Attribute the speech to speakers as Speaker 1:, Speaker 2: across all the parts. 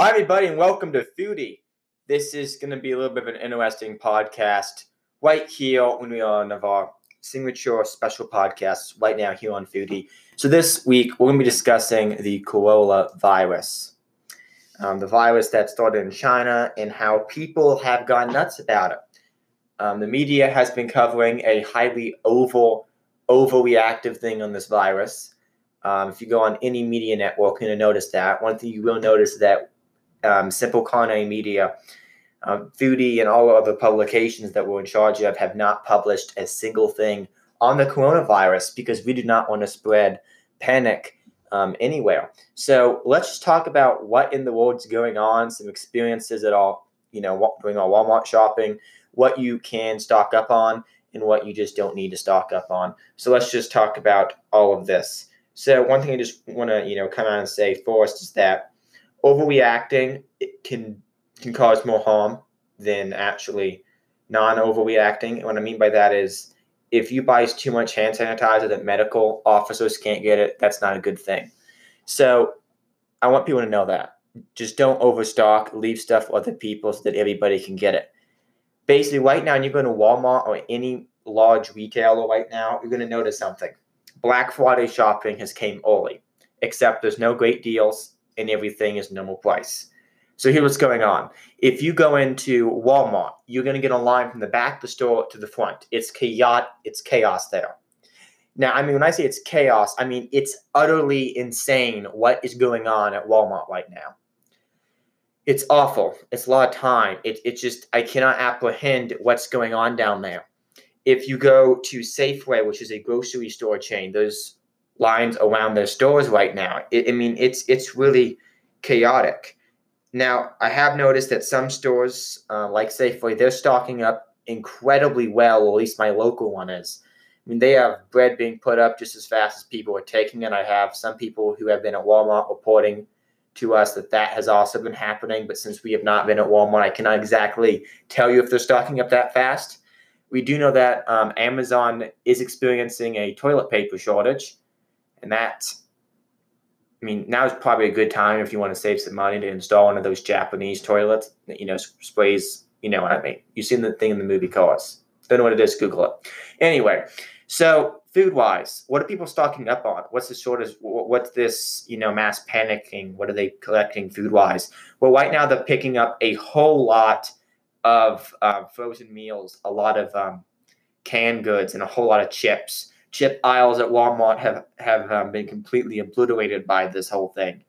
Speaker 1: Hi, everybody, and welcome to Foodie. This is going to be a little bit of an interesting podcast right here when we are on of our signature special podcasts right now here on Foodie. So, this week we're going to be discussing the coronavirus, um, the virus that started in China, and how people have gone nuts about it. Um, the media has been covering a highly over overreactive thing on this virus. Um, if you go on any media network, you're going to notice that. One thing you will notice that um, Simple Carne Media, um, Foodie, and all other publications that we're in charge of have not published a single thing on the coronavirus because we do not want to spread panic um, anywhere. So let's just talk about what in the world's going on, some experiences at all, you know, doing our Walmart shopping, what you can stock up on, and what you just don't need to stock up on. So let's just talk about all of this. So one thing I just want to, you know, come out and say first is that overreacting can can cause more harm than actually non-overreacting. And what I mean by that is if you buy too much hand sanitizer that medical officers can't get it, that's not a good thing. So I want people to know that. Just don't overstock, leave stuff for other people so that everybody can get it. Basically, right now, and you're going to Walmart or any large retailer right now, you're going to notice something. Black Friday shopping has came early, except there's no great deals and everything is normal price. So here's what's going on. If you go into Walmart, you're going to get a line from the back of the store to the front. It's chaos. It's chaos there. Now, I mean, when I say it's chaos, I mean it's utterly insane what is going on at Walmart right now. It's awful. It's a lot of time. It, it's just I cannot apprehend what's going on down there. If you go to Safeway, which is a grocery store chain, there's lines around their stores right now. It, I mean, it's it's really chaotic. Now, I have noticed that some stores, uh, like Safeway, they're stocking up incredibly well. At least my local one is. I mean, they have bread being put up just as fast as people are taking it. I have some people who have been at Walmart reporting to us that that has also been happening. But since we have not been at Walmart, I cannot exactly tell you if they're stocking up that fast. We do know that um, Amazon is experiencing a toilet paper shortage. And that, I mean, now is probably a good time if you want to save some money to install one of those Japanese toilets that, you know, sprays, you know what I mean. You've seen the thing in the movie Cars. Don't know what it is, Google it. Anyway, so food wise, what are people stocking up on? What's the shortest? What's this, you know, mass panicking? What are they collecting food wise? Well, right now they're picking up a whole lot of uh, frozen meals, a lot of um, canned goods, and a whole lot of chips chip aisles at Walmart have have um, been completely obliterated by this whole thing,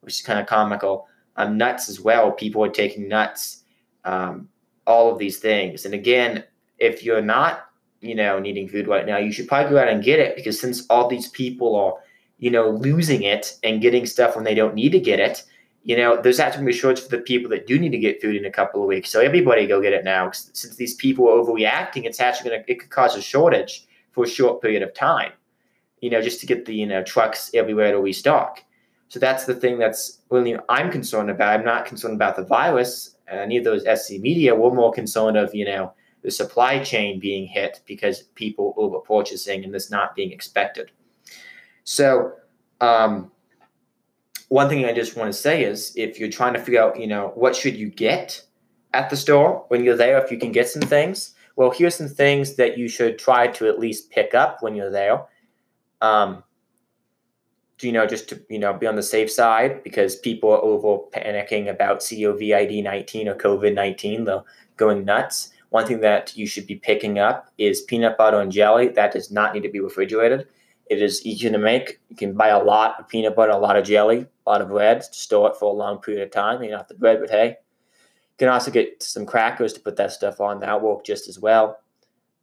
Speaker 1: which is kind of comical. Um, nuts as well. People are taking nuts, um, all of these things. And again, if you're not, you know, needing food right now, you should probably go out and get it because since all these people are, you know, losing it and getting stuff when they don't need to get it, you know, there's actually going to be shortage for the people that do need to get food in a couple of weeks. So everybody go get it now. Since these people are overreacting, it's actually going to it could cause a shortage for a short period of time, you know, just to get the, you know, trucks everywhere to restock. So that's the thing that's really I'm concerned about. I'm not concerned about the virus. And any of those SC media, we're more concerned of, you know, the supply chain being hit because people over purchasing and this not being expected. So, um, one thing I just want to say is if you're trying to figure out, you know, what should you get at the store when you're there, if you can get some things, well, here's some things that you should try to at least pick up when you're there. Um, you know, just to you know, be on the safe side because people are over panicking about COVID 19 or COVID 19. They're going nuts. One thing that you should be picking up is peanut butter and jelly. That does not need to be refrigerated. It is easy to make. You can buy a lot of peanut butter, a lot of jelly, a lot of bread to store it for a long period of time. You know, the bread, but hey, can also get some crackers to put that stuff on. That work just as well.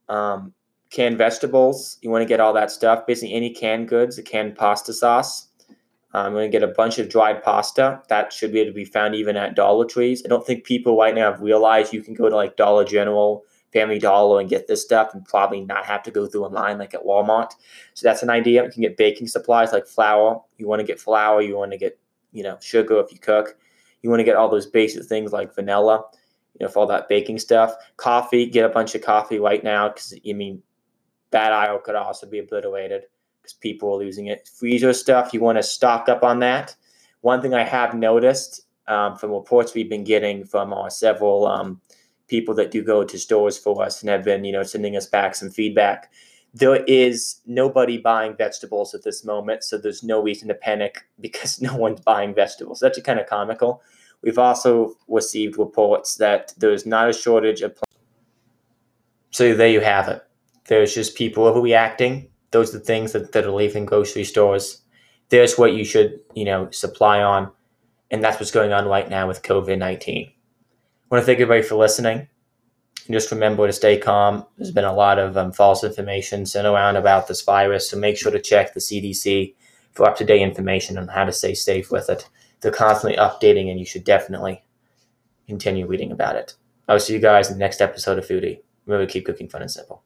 Speaker 1: Um, canned vegetables, you want to get all that stuff. Basically, any canned goods, a canned pasta sauce. I'm going to get a bunch of dried pasta. That should be able to be found even at Dollar Trees. I don't think people right now have realized you can go to like Dollar General, Family Dollar, and get this stuff and probably not have to go through a line like at Walmart. So that's an idea. You can get baking supplies like flour. You want to get flour. You want to get you know sugar if you cook. You want to get all those basic things like vanilla, you know, for all that baking stuff. Coffee, get a bunch of coffee right now because I mean, that aisle could also be obliterated because people are losing it. Freezer stuff, you want to stock up on that. One thing I have noticed um, from reports we've been getting from our several um, people that do go to stores for us and have been, you know, sending us back some feedback. There is nobody buying vegetables at this moment, so there's no reason to panic because no one's buying vegetables. That's kind of comical. We've also received reports that there's not a shortage of. So there you have it. There's just people overreacting. Those are the things that, that are leaving grocery stores. There's what you should, you know, supply on. And that's what's going on right now with COVID 19. I want to thank everybody for listening. Just remember to stay calm. There's been a lot of um, false information sent around about this virus, so make sure to check the CDC for up to date information on how to stay safe with it. They're constantly updating, and you should definitely continue reading about it. I'll see you guys in the next episode of Foodie. Remember to keep cooking fun and simple.